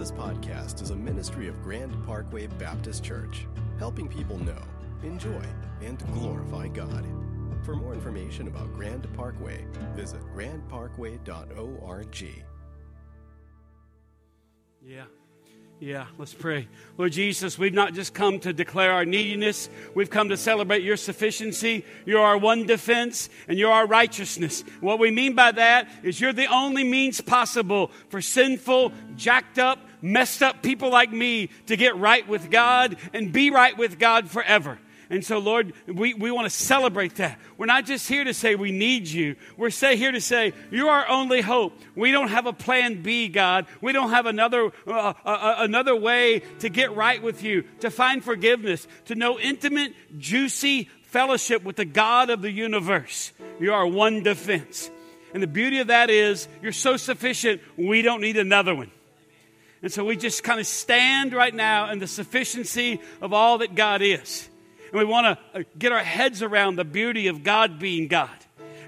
This podcast is a ministry of Grand Parkway Baptist Church, helping people know, enjoy, and glorify God. For more information about Grand Parkway, visit grandparkway.org. Yeah. Yeah, let's pray. Lord Jesus, we've not just come to declare our neediness, we've come to celebrate your sufficiency. You're our one defense, and you're our righteousness. What we mean by that is you're the only means possible for sinful, jacked up, messed up people like me to get right with God and be right with God forever. And so, Lord, we, we want to celebrate that. We're not just here to say we need you. We're say, here to say you're our only hope. We don't have a plan B, God. We don't have another, uh, uh, uh, another way to get right with you, to find forgiveness, to know intimate, juicy fellowship with the God of the universe. You are one defense. And the beauty of that is you're so sufficient, we don't need another one. And so we just kind of stand right now in the sufficiency of all that God is. And we want to uh, get our heads around the beauty of God being God.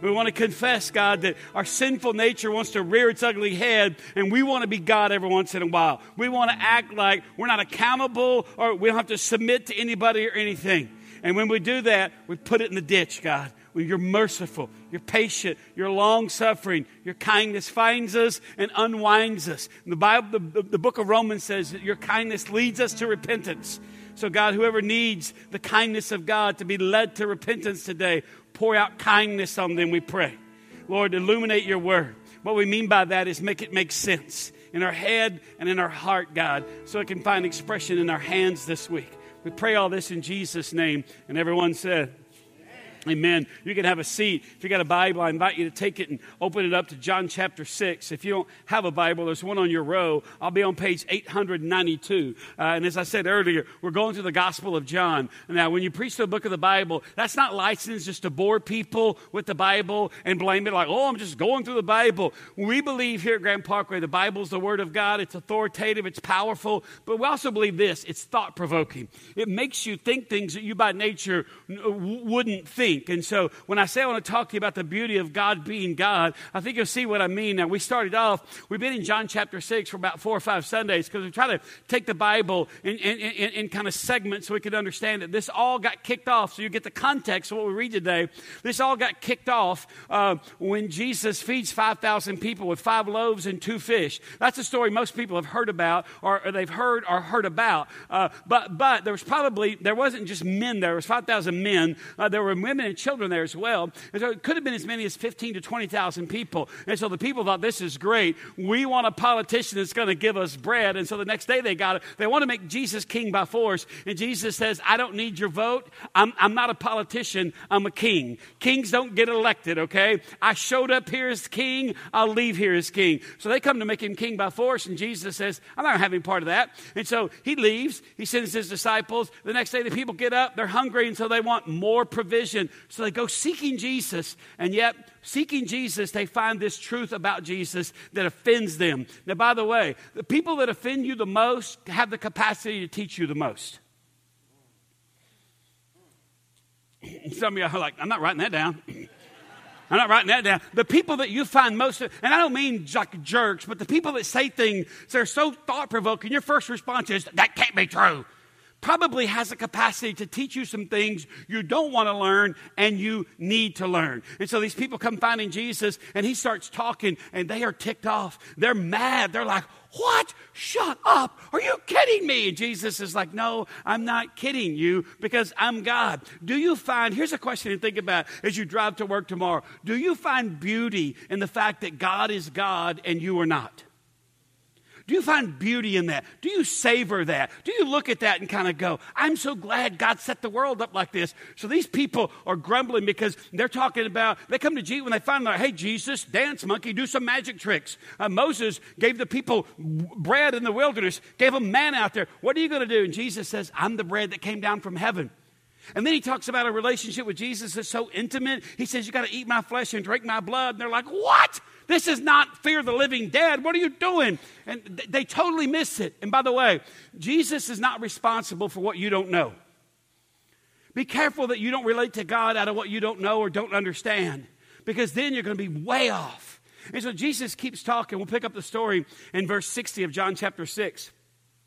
We want to confess, God, that our sinful nature wants to rear its ugly head, and we want to be God every once in a while. We want to act like we're not accountable or we don't have to submit to anybody or anything. And when we do that, we put it in the ditch, God. You're merciful, you're patient, you're long suffering, your kindness finds us and unwinds us. the Bible, the, the book of Romans says that your kindness leads us to repentance. So, God, whoever needs the kindness of God to be led to repentance today, pour out kindness on them, we pray. Lord, illuminate your word. What we mean by that is make it make sense in our head and in our heart, God, so it can find expression in our hands this week. We pray all this in Jesus' name. And everyone said, Amen. You can have a seat. If you got a Bible, I invite you to take it and open it up to John chapter 6. If you don't have a Bible, there's one on your row. I'll be on page 892. Uh, and as I said earlier, we're going through the Gospel of John. Now, when you preach the book of the Bible, that's not licensed just to bore people with the Bible and blame it like, oh, I'm just going through the Bible. We believe here at Grand Parkway, the Bible's the Word of God. It's authoritative, it's powerful, but we also believe this it's thought provoking. It makes you think things that you by nature wouldn't think think. And so when I say I want to talk to you about the beauty of God being God, I think you'll see what I mean. Now, we started off, we've been in John chapter 6 for about four or five Sundays because we try to take the Bible in, in, in, in kind of segments so we could understand it. This all got kicked off, so you get the context of what we read today. This all got kicked off uh, when Jesus feeds 5,000 people with five loaves and two fish. That's a story most people have heard about or, or they've heard or heard about. Uh, but, but there was probably, there wasn't just men there, there was 5,000 men. Uh, there were women and children there as well. And so it could have been as many as 15 to 20,000 people. And so the people thought, this is great. We want a politician that's going to give us bread. And so the next day they got it. They want to make Jesus king by force. And Jesus says, I don't need your vote. I'm, I'm not a politician. I'm a king. Kings don't get elected, okay? I showed up here as king. I'll leave here as king. So they come to make him king by force. And Jesus says, I'm not having part of that. And so he leaves. He sends his disciples. The next day the people get up. They're hungry. And so they want more provision. So they go seeking Jesus, and yet, seeking Jesus, they find this truth about Jesus that offends them. Now, by the way, the people that offend you the most have the capacity to teach you the most. Some of y'all are like, I'm not writing that down. I'm not writing that down. The people that you find most, and I don't mean like jerks, but the people that say things that are so thought provoking, your first response is, that can't be true probably has a capacity to teach you some things you don't want to learn and you need to learn. And so these people come finding Jesus and he starts talking and they are ticked off. They're mad. They're like, what? Shut up. Are you kidding me? And Jesus is like, No, I'm not kidding you because I'm God. Do you find, here's a question to think about as you drive to work tomorrow. Do you find beauty in the fact that God is God and you are not? Do you find beauty in that? Do you savor that? Do you look at that and kind of go, I'm so glad God set the world up like this? So these people are grumbling because they're talking about, they come to Jesus when they find out, hey, Jesus, dance monkey, do some magic tricks. Uh, Moses gave the people bread in the wilderness, gave them man out there. What are you going to do? And Jesus says, I'm the bread that came down from heaven. And then he talks about a relationship with Jesus that's so intimate. He says, You got to eat my flesh and drink my blood. And they're like, What? This is not fear of the living dead. What are you doing? And th- they totally miss it. And by the way, Jesus is not responsible for what you don't know. Be careful that you don't relate to God out of what you don't know or don't understand, because then you're going to be way off. And so Jesus keeps talking. We'll pick up the story in verse 60 of John chapter 6.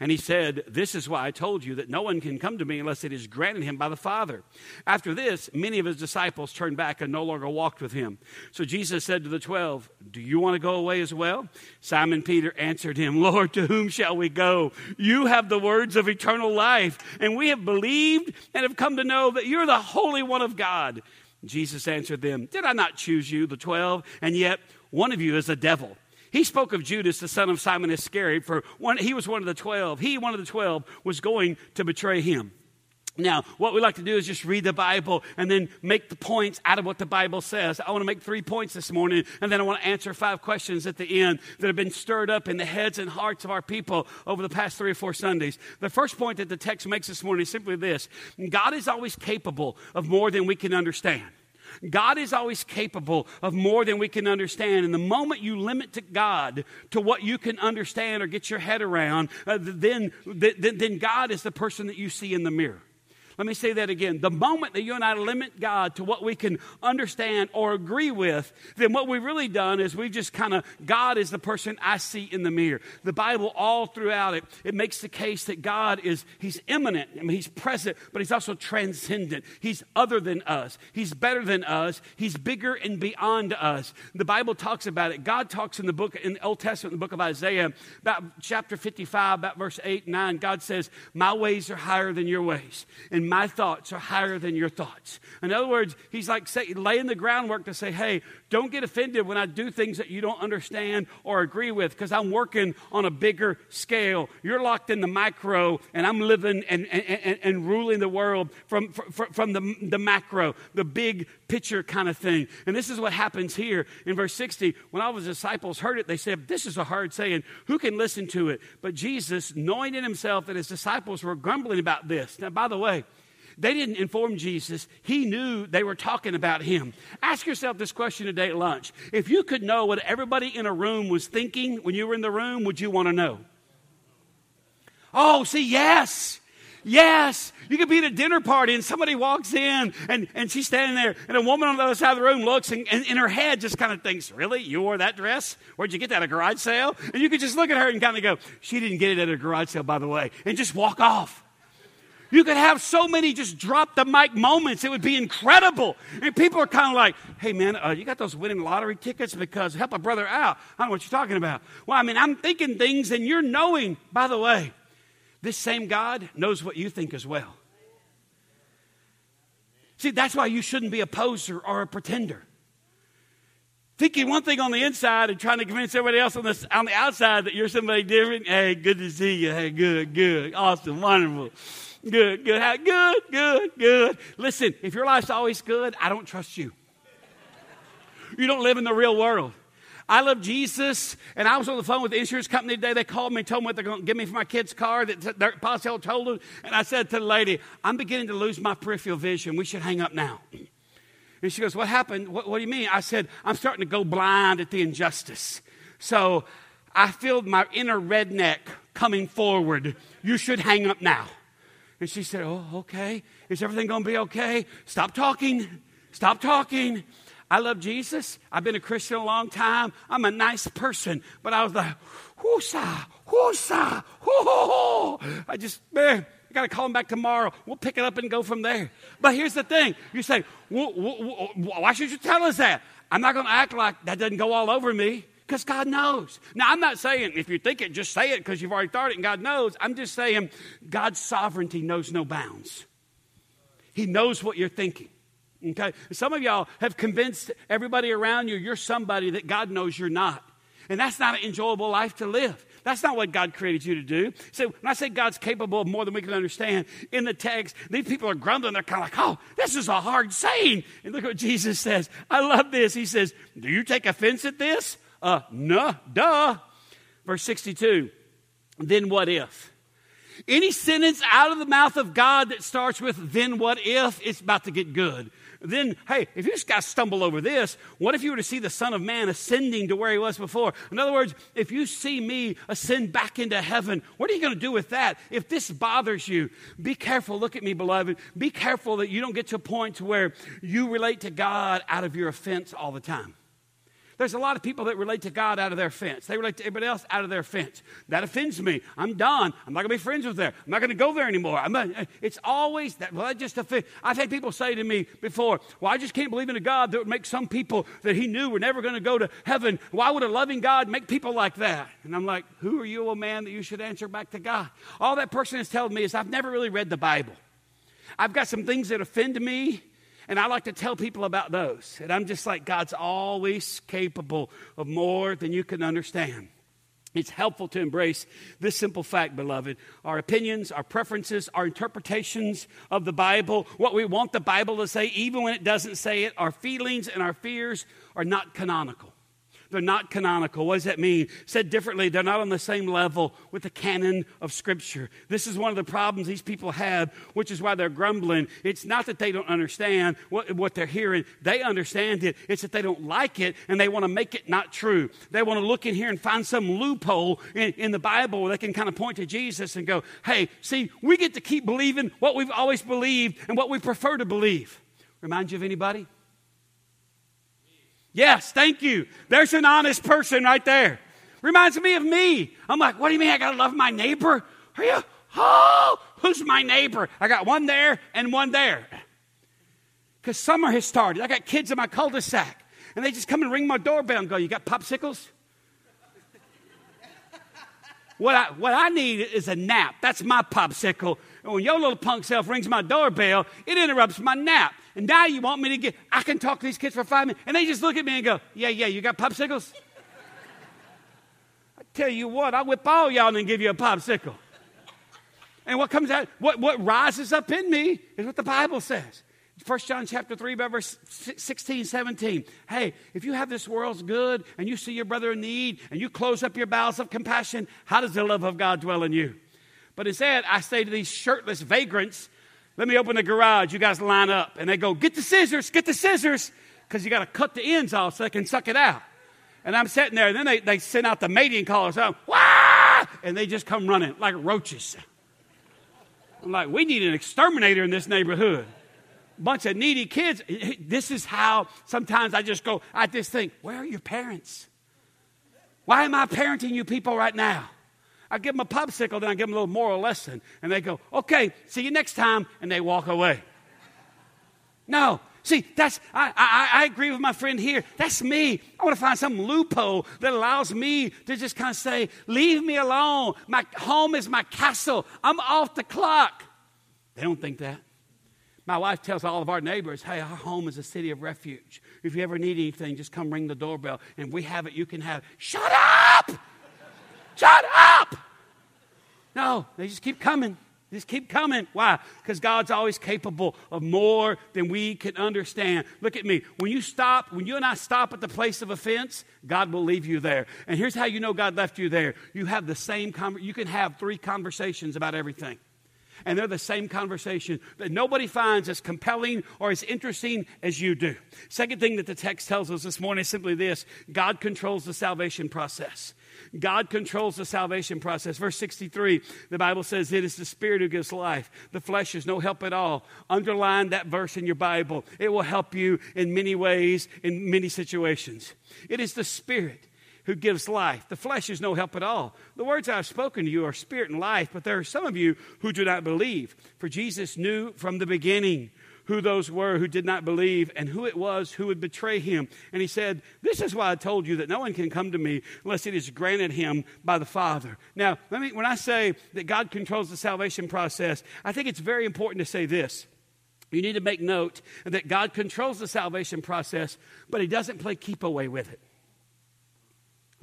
And he said, This is why I told you that no one can come to me unless it is granted him by the Father. After this, many of his disciples turned back and no longer walked with him. So Jesus said to the twelve, Do you want to go away as well? Simon Peter answered him, Lord, to whom shall we go? You have the words of eternal life, and we have believed and have come to know that you're the Holy One of God. Jesus answered them, Did I not choose you, the twelve? And yet one of you is a devil. He spoke of Judas, the son of Simon Iscariot, for one, he was one of the twelve. He, one of the twelve, was going to betray him. Now, what we like to do is just read the Bible and then make the points out of what the Bible says. I want to make three points this morning, and then I want to answer five questions at the end that have been stirred up in the heads and hearts of our people over the past three or four Sundays. The first point that the text makes this morning is simply this God is always capable of more than we can understand. God is always capable of more than we can understand. And the moment you limit to God to what you can understand or get your head around, uh, then, then, then God is the person that you see in the mirror. Let me say that again. The moment that you and I limit God to what we can understand or agree with, then what we've really done is we've just kind of, God is the person I see in the mirror. The Bible, all throughout it, it makes the case that God is, He's immanent. I mean, He's present, but He's also transcendent. He's other than us. He's better than us. He's bigger and beyond us. The Bible talks about it. God talks in the book, in the Old Testament, in the book of Isaiah, about chapter 55, about verse 8 and 9. God says, My ways are higher than your ways. And and my thoughts are higher than your thoughts. In other words, he's like say, laying the groundwork to say, hey, don't get offended when I do things that you don't understand or agree with because I'm working on a bigger scale. You're locked in the micro, and I'm living and, and, and, and ruling the world from, from, from the, the macro, the big picture kind of thing. And this is what happens here in verse 60. When all his disciples heard it, they said, This is a hard saying. Who can listen to it? But Jesus, knowing in himself that his disciples were grumbling about this. Now, by the way, they didn't inform Jesus. He knew they were talking about him. Ask yourself this question today at lunch. If you could know what everybody in a room was thinking when you were in the room, would you want to know? Oh, see, yes. Yes, you could be at a dinner party and somebody walks in and, and she's standing there and a woman on the other side of the room looks and, and in her head just kind of thinks, Really? You wore that dress? Where'd you get that? At a garage sale? And you could just look at her and kind of go, She didn't get it at a garage sale, by the way, and just walk off. You could have so many just drop the mic moments. It would be incredible. And people are kind of like, hey, man, uh, you got those winning lottery tickets? Because help a brother out. I don't know what you're talking about. Well, I mean, I'm thinking things and you're knowing, by the way, this same God knows what you think as well. See, that's why you shouldn't be a poser or a pretender. Thinking one thing on the inside and trying to convince everybody else on the, on the outside that you're somebody different. Hey, good to see you. Hey, good, good, awesome, wonderful. Good, good, good, good, good. Listen, if your life's always good, I don't trust you. You don't live in the real world. I love Jesus, and I was on the phone with the insurance company today. They called me told me what they're going to give me for my kid's car. That their told them, and I said to the lady, "I'm beginning to lose my peripheral vision. We should hang up now." And she goes, "What happened? What, what do you mean?" I said, "I'm starting to go blind at the injustice." So I feel my inner redneck coming forward. You should hang up now. And she said, Oh, okay. Is everything going to be okay? Stop talking. Stop talking. I love Jesus. I've been a Christian a long time. I'm a nice person. But I was like, whoosa, whoosa, hoo I just, man, I got to call him back tomorrow. We'll pick it up and go from there. But here's the thing you say, why should you tell us that? I'm not going to act like that doesn't go all over me. Because God knows. Now, I'm not saying if you think it, just say it because you've already thought it and God knows. I'm just saying God's sovereignty knows no bounds. He knows what you're thinking. Okay? Some of y'all have convinced everybody around you you're somebody that God knows you're not. And that's not an enjoyable life to live. That's not what God created you to do. So when I say God's capable of more than we can understand, in the text, these people are grumbling. They're kind of like, oh, this is a hard saying. And look what Jesus says. I love this. He says, Do you take offense at this? Uh, nah, duh. Verse 62. Then what if? Any sentence out of the mouth of God that starts with, then what if, it's about to get good. Then, hey, if you just got to stumble over this, what if you were to see the Son of Man ascending to where he was before? In other words, if you see me ascend back into heaven, what are you going to do with that? If this bothers you, be careful. Look at me, beloved. Be careful that you don't get to a point to where you relate to God out of your offense all the time. There's a lot of people that relate to God out of their fence. They relate to everybody else out of their fence. That offends me. I'm done. I'm not going to be friends with them. I'm not going to go there anymore. It's always that. Well, that just offends. I've had people say to me before, "Well, I just can't believe in a God that would make some people that He knew were never going to go to heaven. Why would a loving God make people like that?" And I'm like, "Who are you, a man, that you should answer back to God?" All that person has told me is, "I've never really read the Bible. I've got some things that offend me." And I like to tell people about those. And I'm just like, God's always capable of more than you can understand. It's helpful to embrace this simple fact, beloved. Our opinions, our preferences, our interpretations of the Bible, what we want the Bible to say, even when it doesn't say it, our feelings and our fears are not canonical. They're not canonical. What does that mean? Said differently, they're not on the same level with the canon of Scripture. This is one of the problems these people have, which is why they're grumbling. It's not that they don't understand what, what they're hearing, they understand it. It's that they don't like it and they want to make it not true. They want to look in here and find some loophole in, in the Bible where they can kind of point to Jesus and go, hey, see, we get to keep believing what we've always believed and what we prefer to believe. Remind you of anybody? Yes, thank you. There's an honest person right there. Reminds me of me. I'm like, what do you mean I got to love my neighbor? Are you? Oh, who's my neighbor? I got one there and one there. Because summer has started. I got kids in my cul de sac, and they just come and ring my doorbell and go, You got popsicles? what, I, what I need is a nap. That's my popsicle. And when your little punk self rings my doorbell, it interrupts my nap. And now you want me to get, I can talk to these kids for five minutes. And they just look at me and go, Yeah, yeah, you got popsicles? I tell you what, I'll whip all y'all and give you a popsicle. And what comes out, what, what rises up in me is what the Bible says. 1 John chapter 3, verse 16, 17. Hey, if you have this world's good and you see your brother in need and you close up your bowels of compassion, how does the love of God dwell in you? But instead, I say to these shirtless vagrants let me open the garage. You guys line up. And they go, Get the scissors, get the scissors, because you got to cut the ends off so they can suck it out. And I'm sitting there, and then they, they send out the mating call. So, Wah! And they just come running like roaches. I'm like, We need an exterminator in this neighborhood. Bunch of needy kids. This is how sometimes I just go, I just think, Where are your parents? Why am I parenting you people right now? I give them a popsicle, then I give them a little moral lesson. And they go, okay, see you next time. And they walk away. No. See, that's, I, I, I agree with my friend here. That's me. I want to find some loophole that allows me to just kind of say, leave me alone. My home is my castle. I'm off the clock. They don't think that. My wife tells all of our neighbors, hey, our home is a city of refuge. If you ever need anything, just come ring the doorbell. And we have it, you can have it. Shut up! Shut up! No, they just keep coming. They Just keep coming. Why? Because God's always capable of more than we can understand. Look at me. When you stop, when you and I stop at the place of offense, God will leave you there. And here's how you know God left you there. You have the same you can have three conversations about everything. And they're the same conversation that nobody finds as compelling or as interesting as you do. Second thing that the text tells us this morning is simply this God controls the salvation process. God controls the salvation process. Verse 63, the Bible says, It is the Spirit who gives life. The flesh is no help at all. Underline that verse in your Bible. It will help you in many ways, in many situations. It is the Spirit who gives life. The flesh is no help at all. The words I have spoken to you are spirit and life, but there are some of you who do not believe. For Jesus knew from the beginning who those were who did not believe and who it was who would betray him. And he said, This is why I told you that no one can come to me unless it is granted him by the Father. Now, let me, when I say that God controls the salvation process, I think it's very important to say this. You need to make note that God controls the salvation process, but he doesn't play keep away with it.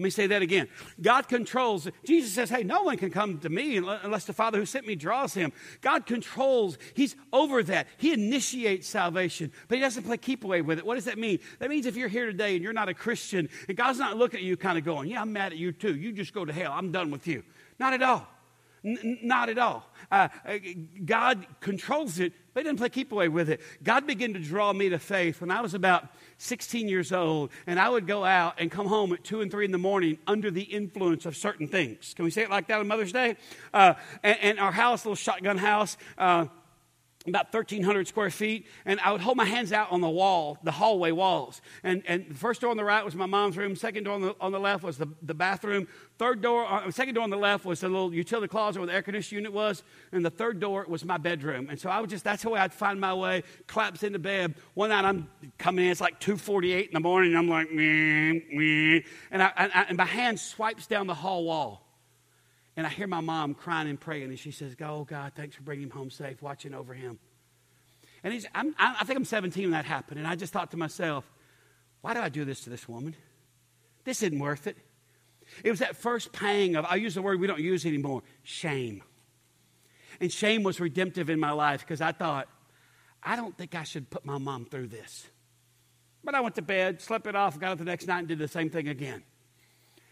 Let me say that again. God controls. Jesus says, Hey, no one can come to me unless the Father who sent me draws him. God controls. He's over that. He initiates salvation, but He doesn't play keep away with it. What does that mean? That means if you're here today and you're not a Christian, and God's not looking at you kind of going, Yeah, I'm mad at you too. You just go to hell. I'm done with you. Not at all. N- not at all. Uh, uh, God controls it, but He doesn't play keep away with it. God began to draw me to faith when I was about 16 years old, and I would go out and come home at 2 and 3 in the morning under the influence of certain things. Can we say it like that on Mother's Day? Uh, and, and, our house, little shotgun house, uh, about 1,300 square feet, and I would hold my hands out on the wall, the hallway walls. And, and the first door on the right was my mom's room. Second door on the, on the left was the, the bathroom. Third door, uh, second door on the left was the little utility closet where the air conditioning unit was. And the third door was my bedroom. And so I would just, that's the way I'd find my way, collapse into bed. One night I'm coming in, it's like 2.48 in the morning, and I'm like, meh, meh. And, I, I, and my hand swipes down the hall wall. And I hear my mom crying and praying, and she says, Oh, God, thanks for bringing him home safe, watching over him. And I think I'm 17 when that happened, and I just thought to myself, Why do I do this to this woman? This isn't worth it. It was that first pang of, I use the word we don't use anymore, shame. And shame was redemptive in my life because I thought, I don't think I should put my mom through this. But I went to bed, slept it off, got up the next night, and did the same thing again.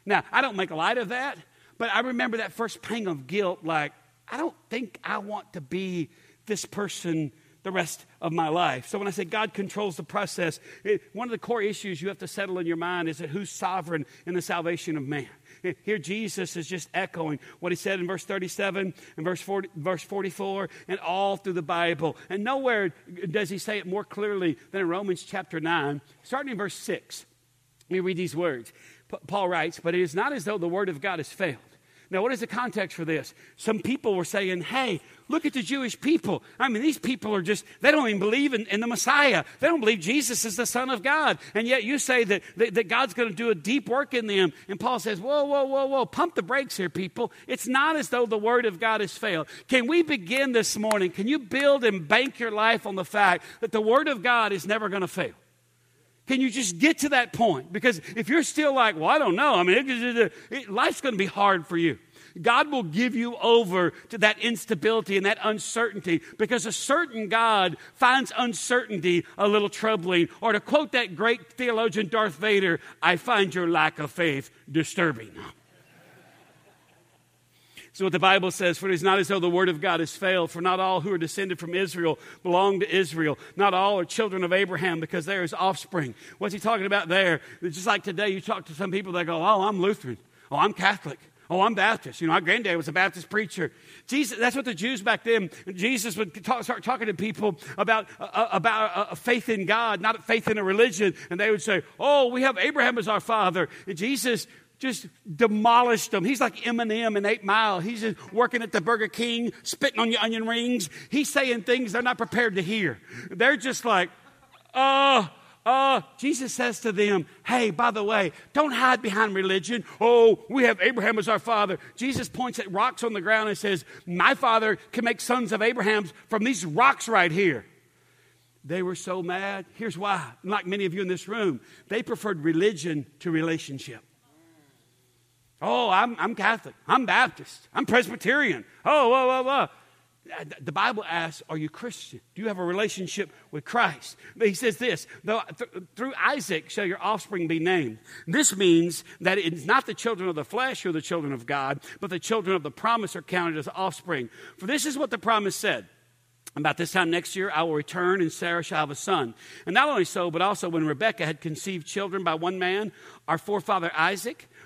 Now, I don't make light of that but I remember that first pang of guilt like, I don't think I want to be this person the rest of my life. So when I say God controls the process, it, one of the core issues you have to settle in your mind is that who's sovereign in the salvation of man. Here, Jesus is just echoing what he said in verse 37 and verse, 40, verse 44 and all through the Bible. And nowhere does he say it more clearly than in Romans chapter 9, starting in verse 6. Let me read these words. Paul writes, But it is not as though the word of God has failed. Now, what is the context for this? Some people were saying, hey, look at the Jewish people. I mean, these people are just, they don't even believe in, in the Messiah. They don't believe Jesus is the Son of God. And yet you say that, that, that God's going to do a deep work in them. And Paul says, whoa, whoa, whoa, whoa, pump the brakes here, people. It's not as though the Word of God has failed. Can we begin this morning? Can you build and bank your life on the fact that the Word of God is never going to fail? Can you just get to that point? Because if you're still like, well, I don't know, I mean, it, it, it, life's going to be hard for you. God will give you over to that instability and that uncertainty because a certain God finds uncertainty a little troubling. Or to quote that great theologian Darth Vader, I find your lack of faith disturbing. So, what the Bible says, for it is not as though the word of God has failed, for not all who are descended from Israel belong to Israel. Not all are children of Abraham because they are his offspring. What's he talking about there? It's just like today, you talk to some people, they go, Oh, I'm Lutheran. Oh, I'm Catholic. Oh, I'm Baptist. You know, my granddad was a Baptist preacher. Jesus, that's what the Jews back then, Jesus would talk, start talking to people about, uh, uh about uh, faith in God, not faith in a religion. And they would say, Oh, we have Abraham as our father. And Jesus just demolished them. He's like Eminem in Eight Mile. He's just working at the Burger King, spitting on your onion rings. He's saying things they're not prepared to hear. They're just like, uh, uh, Jesus says to them, Hey, by the way, don't hide behind religion. Oh, we have Abraham as our father. Jesus points at rocks on the ground and says, My father can make sons of Abraham's from these rocks right here. They were so mad. Here's why. Like many of you in this room, they preferred religion to relationship. Oh, I'm, I'm Catholic. I'm Baptist. I'm Presbyterian. Oh, whoa, whoa, whoa. The Bible asks, Are you Christian? Do you have a relationship with Christ? But he says this Though through Isaac shall your offspring be named. This means that it's not the children of the flesh who are the children of God, but the children of the promise are counted as offspring. For this is what the promise said. About this time next year, I will return, and Sarah shall have a son. And not only so, but also when Rebekah had conceived children by one man, our forefather Isaac,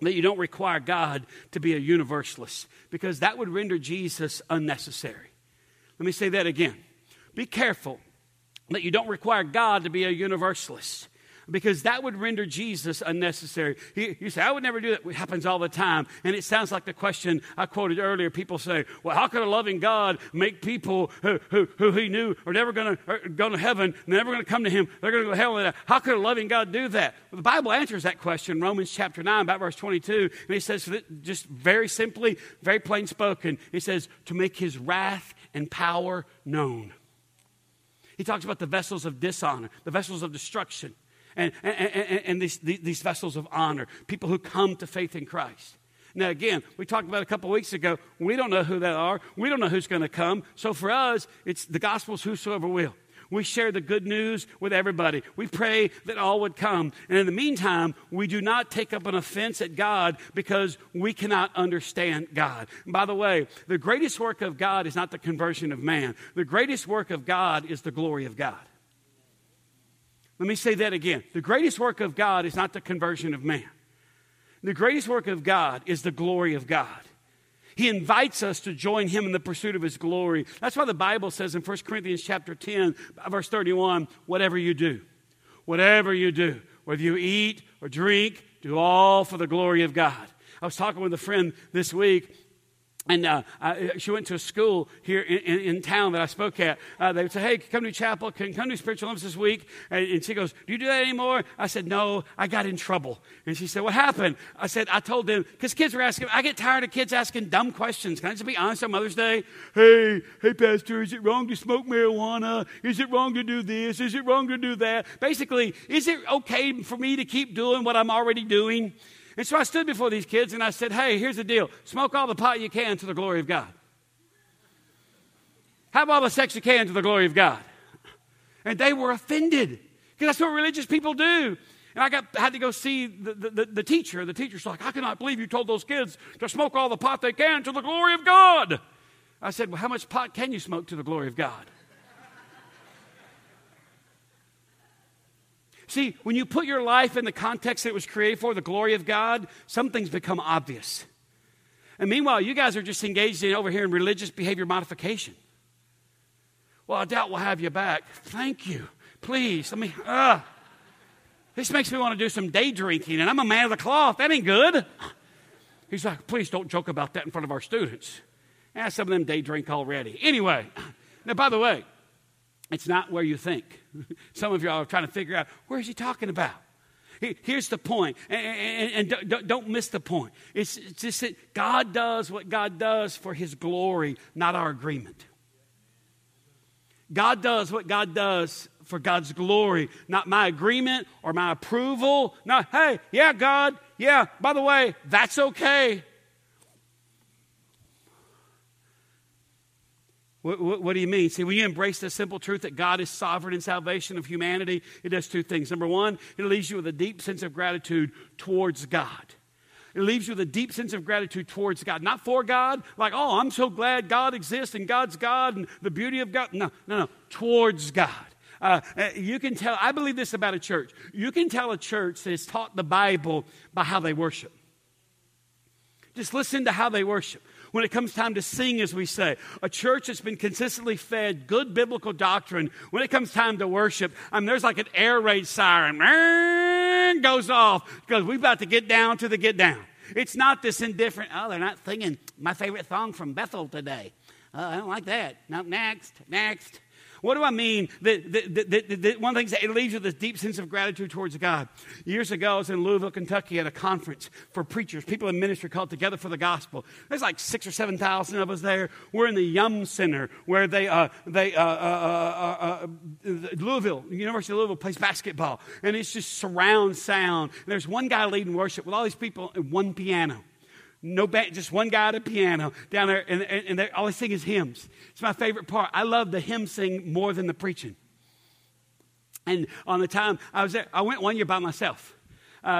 that you don't require God to be a universalist because that would render Jesus unnecessary. Let me say that again. Be careful that you don't require God to be a universalist because that would render Jesus unnecessary. He, you say, I would never do that. It happens all the time. And it sounds like the question I quoted earlier. People say, well, how could a loving God make people who, who, who he knew are never going to go to heaven, never going to come to him, they're going to go to hell? How could a loving God do that? Well, the Bible answers that question, Romans chapter 9, about verse 22. And he says, just very simply, very plain spoken, he says, to make his wrath and power known. He talks about the vessels of dishonor, the vessels of destruction and, and, and, and these, these vessels of honor, people who come to faith in Christ. Now, again, we talked about a couple weeks ago. We don't know who they are. We don't know who's going to come. So for us, it's the gospel's whosoever will. We share the good news with everybody. We pray that all would come. And in the meantime, we do not take up an offense at God because we cannot understand God. And by the way, the greatest work of God is not the conversion of man, the greatest work of God is the glory of God. Let me say that again. The greatest work of God is not the conversion of man. The greatest work of God is the glory of God. He invites us to join him in the pursuit of his glory. That's why the Bible says in 1 Corinthians chapter 10, verse 31, whatever you do, whatever you do, whether you eat or drink, do all for the glory of God. I was talking with a friend this week and uh, I, she went to a school here in, in, in town that I spoke at. Uh, they would say, Hey, come to chapel, can come to spiritual Olympics this week. And, and, she goes, Do you do that anymore? I said, No, I got in trouble. And she said, What happened? I said, I told them, because kids were asking, I get tired of kids asking dumb questions. Can I just be honest on Mother's Day? Hey, hey, Pastor, is it wrong to smoke marijuana? Is it wrong to do this? Is it wrong to do that? Basically, is it okay for me to keep doing what I'm already doing? And so I stood before these kids and I said, Hey, here's the deal smoke all the pot you can to the glory of God. Have all the sex you can to the glory of God. And they were offended because that's what religious people do. And I got, had to go see the, the, the, teacher. The teacher's like, I cannot believe you told those kids to smoke all the pot they can to the glory of God. I said, Well, how much pot can you smoke to the glory of God? See, when you put your life in the context that it was created for, the glory of God, some things become obvious. And meanwhile, you guys are just engaged in over here in religious behavior modification. Well, I doubt we'll have you back. Thank you. Please, let me. Uh, this makes me want to do some day drinking, and I'm a man of the cloth. That ain't good. He's like, please don't joke about that in front of our students. Yeah, some of them day drink already. Anyway, now, by the way, it's not where you think. Some of y'all are trying to figure out where is he talking about? Here's the point, and, don't miss the point. It's just that God does what God does for his glory, not our agreement. God does what God does for God's glory, not my agreement or my approval. Not, hey, yeah, God, yeah, by the way, that's okay. What, what, what, do you mean? See, when you embrace the simple truth that God is sovereign in salvation of humanity, it does two things. Number one, it leaves you with a deep sense of gratitude towards God. It leaves you with a deep sense of gratitude towards God, not for God, like, oh, I'm so glad God exists and God's God and the beauty of God. No, no, no, towards God. Uh, uh you can tell, I believe this about a church. You can tell a church that is taught the Bible by how they worship. Just listen to how they worship when it comes time to sing, as we say. A church that's been consistently fed good biblical doctrine, when it comes time to worship, I mean, there's like an air raid siren goes off because we're about to get down to the get down. It's not this indifferent, oh, they're not singing my favorite song from Bethel today. Uh, I don't like that. No, next, next. What do I mean? One of the things that it leaves you this deep sense of gratitude towards God. Years ago, I was in Louisville, Kentucky at a conference for preachers, people in ministry called Together for the Gospel. There's like six or 7,000 of us there. We're in the Yum Center where they, uh, they uh, uh, uh, uh Louisville, University of Louisville plays basketball. And it's just surround sound. And there's one guy leading worship with all these people and one piano. No band, just one guy at a piano down there, and, and, and all they sing is hymns. It's my favorite part. I love the hymn sing more than the preaching. And on the time I was there, I went one year by myself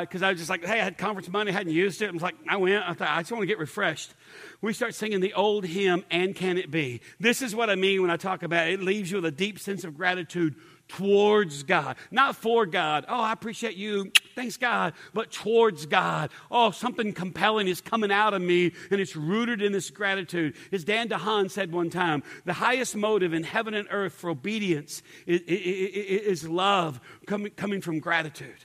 because uh, I was just like, hey, I had conference money, I hadn't used it. I was like, I went. I thought I just want to get refreshed. We start singing the old hymn, "And Can It Be?" This is what I mean when I talk about it. It leaves you with a deep sense of gratitude towards God, not for God. Oh, I appreciate you. Thanks, God. But towards God. Oh, something compelling is coming out of me, and it's rooted in this gratitude. As Dan DeHaan said one time, the highest motive in heaven and earth for obedience is, is, love coming, coming from gratitude.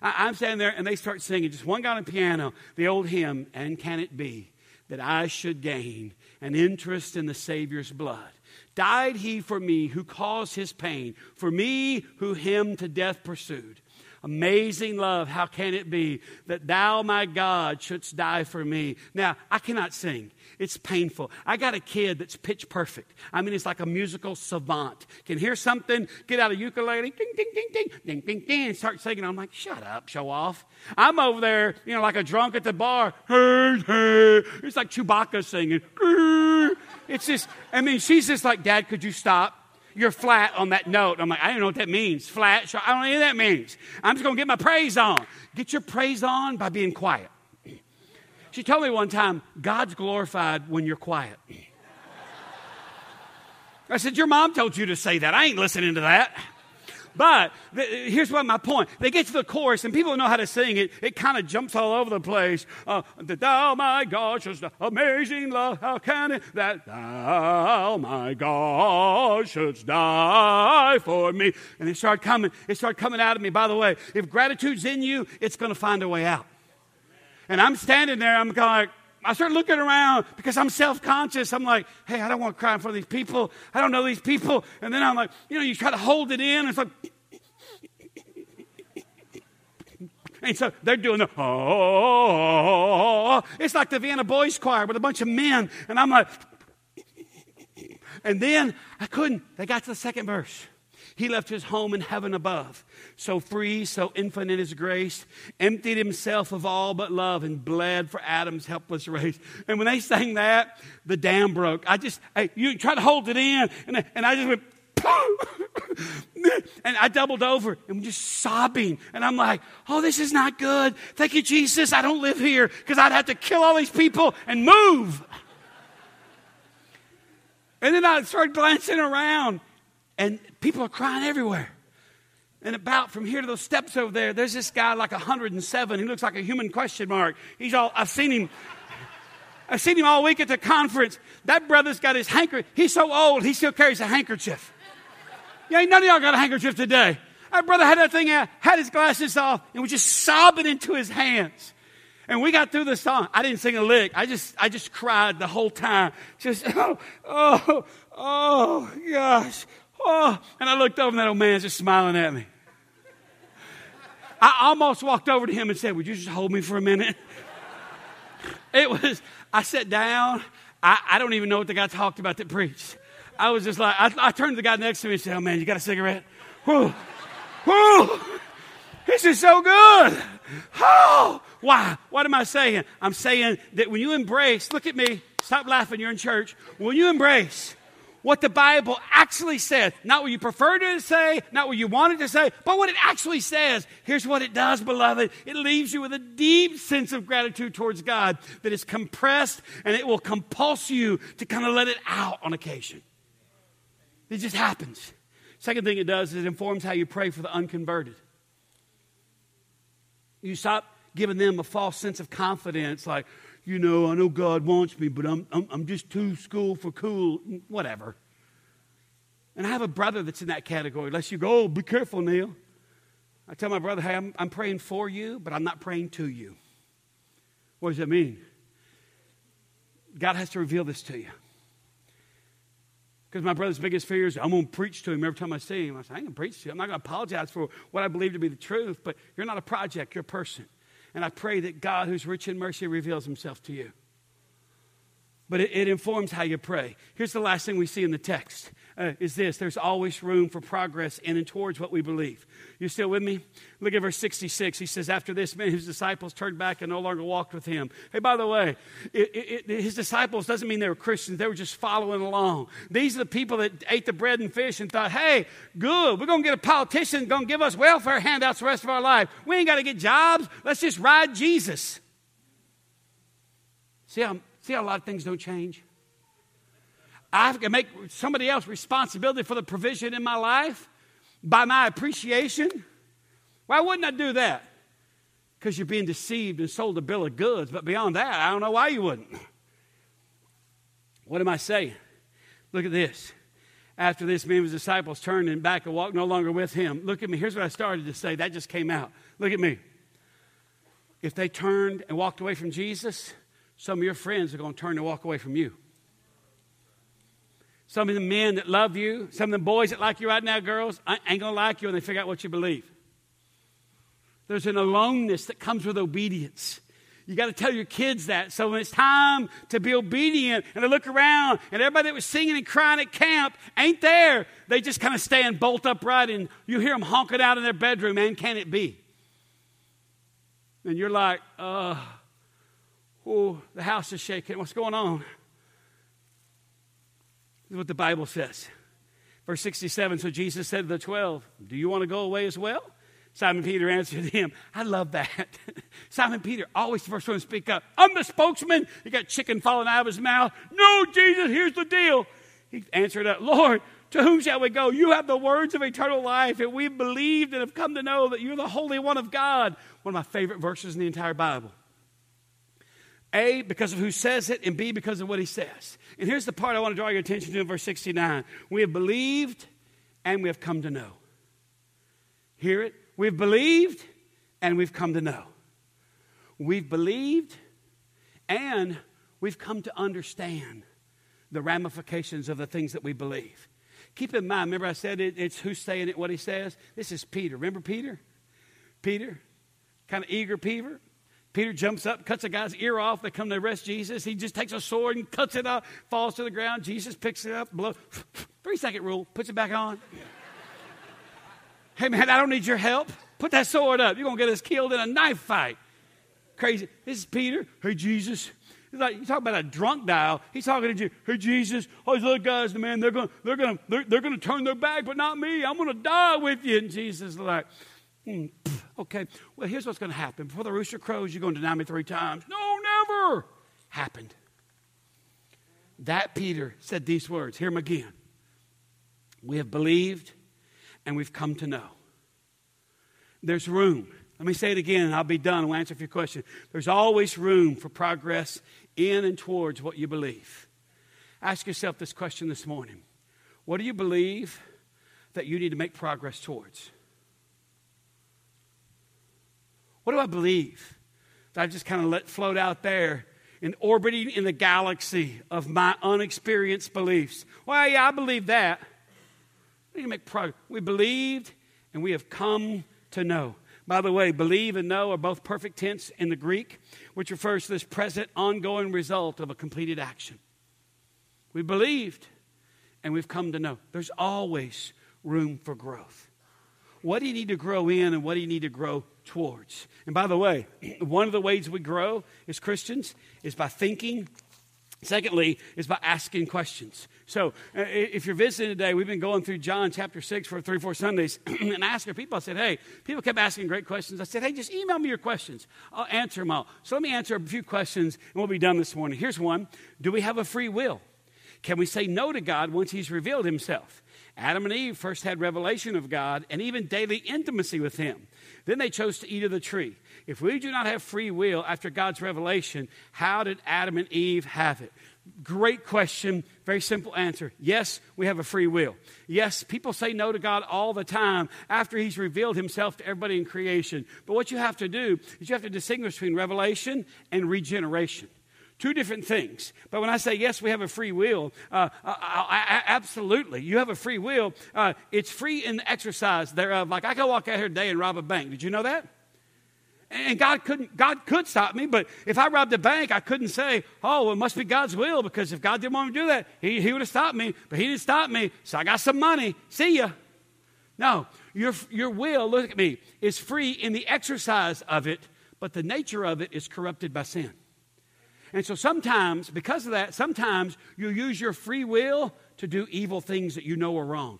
I, am standing there, and they start singing, just one guy on the piano, the old hymn, And Can It Be That I Should Gain an Interest in the Savior's Blood? Died he for me who caused his pain, for me who him to death pursued. Amazing love, how can it be that thou, my God, shouldst die for me? Now, I cannot sing. It's painful. I got a kid that's pitch perfect. I mean, it's like a musical savant. Can hear something, get out a ukulele, ding, ding, ding, ding, ding, ding, ding, and start singing. I'm like, shut up, show off. I'm over there, you know, like a drunk at the bar. Hey, hey. It's like Chewbacca singing. It's just, I mean, she's just like, Dad, could you stop? You're flat on that note. I'm like, I don't know what that means. Flat. I don't know what that means. I'm just going to get my praise on. Get your praise on by being quiet. She told me one time, God's glorified when you're quiet. I said, Your mom told you to say that. I ain't listening to that. But here's what my point. They get to the chorus, and people know how to sing it. It kind of jumps all over the place. Uh, thou, my God, just amazing love. How can it that thou, my God, shouldst die for me? And it started coming. It started coming out of me. By the way, if gratitude's in you, it's going to find a way out. And I'm standing there. I'm kind of like, I start looking around because I'm self conscious. I'm like, hey, I don't want to cry in front of these people. I don't know these people. And then I'm like, you know, you try to hold it in. It's like, and so they're doing the, oh, it's like the Vienna Boys Choir with a bunch of men. And I'm like, and then I couldn't. They got to the second verse. He left his home in heaven above, so free, so infinite in his grace, emptied himself of all but love, and bled for Adam's helpless race. And when they sang that, the dam broke. I just, hey, you try to hold it in, and, and I just went, and I doubled over and just sobbing. And I'm like, oh, this is not good. Thank you, Jesus. I don't live here because I'd have to kill all these people and move. And then I started glancing around and people are crying everywhere. And about from here to those steps over there, there's this guy like 107. He looks like a human question mark. He's all, I've seen him. I've seen him all week at the conference. That brother's got his handkerchief. He's so old, he still carries a handkerchief. Yeah, ain't none of y'all got a handkerchief today. That brother had that thing out, had his glasses off, and was just sobbing into his hands. And we got through the song. I didn't sing a lick. I just, I just cried the whole time. Just, oh, oh, oh, gosh. Oh, and I looked over and that old man's just smiling at me. I almost walked over to him and said, Would you just hold me for a minute? It was, I sat down. I, I don't even know what the guy talked about that preached. I was just like, I, I turned to the guy next to me and said, Oh man, you got a cigarette? Whew, whew, this is so good. Oh, why? What am I saying? I'm saying that when you embrace, look at me, stop laughing, you're in church. When you embrace what the Bible actually says. Not what you prefer to say, not what you wanted to say, but what it actually says. Here's what it does, beloved. It leaves you with a deep sense of gratitude towards God that is compressed and it will compulse you to kind of let it out on occasion. It just happens. Second thing it does is it informs how you pray for the unconverted. You stop giving them a false sense of confidence, like, you know, I know God wants me, but I'm, I'm, I'm just too school for cool, whatever. And I have a brother that's in that category. Unless you go, oh, be careful, Neil. I tell my brother, hey, I'm, I'm praying for you, but I'm not praying to you. What does that mean? God has to reveal this to you. Because my brother's biggest fear is I'm going to preach to him every time I see him. I say, I ain't going to preach to you. I'm not going to apologize for what I believe to be the truth, but you're not a project, you're a person. And I pray that God, who's rich in mercy, reveals himself to you. But it, it informs how you pray. Here's the last thing we see in the text uh, is this there's always room for progress in and towards what we believe. You still with me? Look at verse 66. He says, After this, man, his disciples turned back and no longer walked with him. Hey, by the way, it, it, his disciples doesn't mean they were Christians, they were just following along. These are the people that ate the bread and fish and thought, hey, good, we're going to get a politician going to give us welfare handouts the rest of our life. We ain't got to get jobs. Let's just ride Jesus. See how, see how a lot of things don't change? I can make somebody else responsibility for the provision in my life by my appreciation. Why wouldn't I do that? Because you're being deceived and sold a bill of goods. But beyond that, I don't know why you wouldn't. What am I saying? Look at this. After this, many of his disciples turned and back and walked no longer with him. Look at me. Here's what I started to say. That just came out. Look at me. If they turned and walked away from Jesus, some of your friends are going to turn and walk away from you. Some of the men that love you, some of the boys that like you right now, girls, ain't going to like you when they figure out what you believe. There's an aloneness that comes with obedience. You got to tell your kids that. So when it's time to be obedient and to look around and everybody that was singing and crying at camp ain't there, they just kind of stand bolt upright and you hear them honking out in their bedroom, man, can it be? And you're like, uh, oh, the house is shaking. What's going on? This is what the Bible says. Verse 67 So Jesus said to the twelve, Do you want to go away as well? Simon Peter answered him, I love that. Simon Peter, always the first one to speak up. I'm the spokesman. He got chicken falling out of his mouth. No, Jesus, here's the deal. He answered up, Lord, to whom shall we go? You have the words of eternal life, and we've believed and have come to know that you're the Holy One of God. One of my favorite verses in the entire Bible. A, because of who says it, and B, because of what he says. And here's the part I want to draw your attention to in verse 69. We have believed and we have come to know. Hear it? We've believed and we've come to know. We've believed and we've come to understand the ramifications of the things that we believe. Keep in mind, remember I said it, it's who's saying it, what he says? This is Peter. Remember Peter? Peter, kind of eager Peter. Peter jumps up, cuts a guy's ear off. They come to arrest Jesus. He just takes a sword and cuts it off, falls to the ground. Jesus picks it up, blow, three second rule, puts it back on. hey, man, I don't need your help. Put that sword up. You're going to get us killed in a knife fight. Crazy. This is Peter. Hey, Jesus. He's like, you talk about a drunk dial. He's talking to you. Hey, Jesus. Oh, these other guys, the man, they're going to they're gonna, they're, they're gonna turn their back, but not me. I'm going to die with you. And Jesus is like, hmm, Okay, well, here's what's going to happen. Before the rooster crows, you're going to deny me three times. No, never. Happened. That Peter said these words. Hear him again. We have believed and we've come to know. There's room. Let me say it again and I'll be done. I'll answer your question. There's always room for progress in and towards what you believe. Ask yourself this question this morning What do you believe that you need to make progress towards? What do I believe? That I've just kind of let float out there and orbiting in the galaxy of my unexperienced beliefs. Well, yeah, I believe that. We need to make progress. We believed and we have come to know. By the way, believe and know are both perfect tense in the Greek, which refers to this present ongoing result of a completed action. We believed and we've come to know. There's always room for growth. What do you need to grow in and what do you need to grow towards? And by the way, one of the ways we grow as Christians is by thinking. Secondly, is by asking questions. So, uh, if you're visiting today, we've been going through John chapter 6 for three, four Sundays and asking people. I said, hey, people kept asking great questions. I said, hey, just email me your questions. I'll answer them all. So, let me answer a few questions and we'll be done this morning. Here's one Do we have a free will? Can we say no to God once He's revealed Himself? Adam and Eve first had revelation of God and even daily intimacy with Him. Then they chose to eat of the tree. If we do not have free will after God's revelation, how did Adam and Eve have it? Great question, very simple answer. Yes, we have a free will. Yes, people say no to God all the time after He's revealed Himself to everybody in creation. But what you have to do is you have to distinguish between revelation and regeneration. Two different things. But when I say yes, we have a free will, uh, I, I, absolutely. You have a free will. Uh, it's free in the exercise thereof. Like I could walk out here today and rob a bank. Did you know that? And God couldn't, God could stop me, but if I robbed a bank, I couldn't say, oh, it must be God's will, because if God didn't want me to do that, He, he would have stopped me, but He didn't stop me, so I got some money. See ya. No, your, your will, look at me, is free in the exercise of it, but the nature of it is corrupted by sin. And so sometimes, because of that, sometimes you use your free will to do evil things that you know are wrong.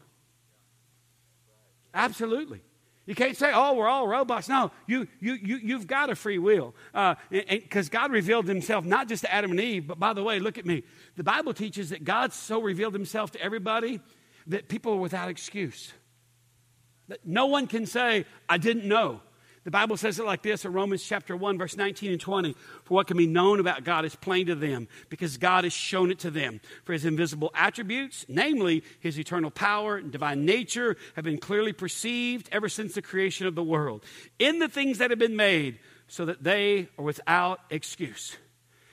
Absolutely. You can't say, oh, we're all robots. No, you, you, you, you've got a free will. Because uh, God revealed himself not just to Adam and Eve, but by the way, look at me. The Bible teaches that God so revealed himself to everybody that people are without excuse. That no one can say, I didn't know. The Bible says it like this in Romans chapter 1, verse 19 and 20. For what can be known about God is plain to them, because God has shown it to them. For his invisible attributes, namely his eternal power and divine nature, have been clearly perceived ever since the creation of the world, in the things that have been made, so that they are without excuse.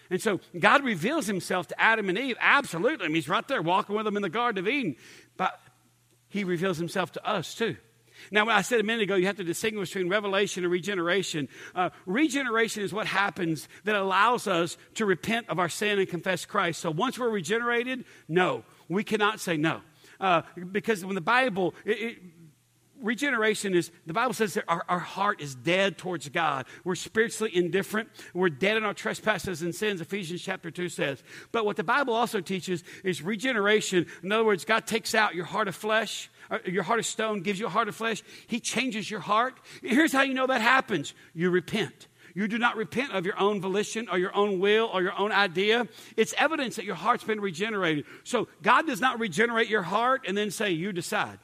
And so God reveals himself to Adam and Eve. Absolutely. I mean, he's right there walking with them in the Garden of Eden. But he reveals himself to us too. Now, I said a minute ago, you have to distinguish between revelation and regeneration. Uh, regeneration is what happens that allows us to repent of our sin and confess Christ. So once we're regenerated, no, we cannot say no. Uh, because when the Bible, it, it, regeneration is the bible says that our, our heart is dead towards god we're spiritually indifferent we're dead in our trespasses and sins ephesians chapter 2 says but what the bible also teaches is regeneration in other words god takes out your heart of flesh Uh, your heart of stone, gives you a heart of flesh. He changes your heart. Here's how you know that happens you repent. You do not repent of your own volition or your own will or your own idea. It's evidence that your heart's been regenerated. So God does not regenerate your heart and then say, You decide.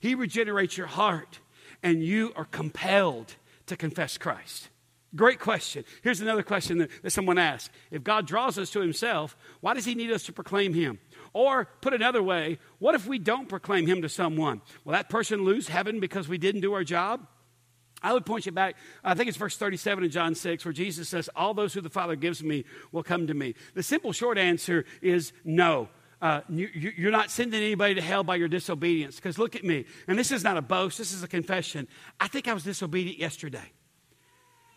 He regenerates your heart and you are compelled to confess Christ. Great question. Here's another question that, that someone asked. If God draws us to himself, why does he need us to proclaim him? Or put another way, what if we don't proclaim him to someone? Will that person lose heaven because we didn't do our job? I would point you back, I think it's verse 37 in John 6, where Jesus says, All those who the Father gives me will come to me. The simple short answer is no. Uh, you, are not sending anybody to hell by your disobedience. Because look at me, and this is not a boast, this is a confession. I think I was disobedient yesterday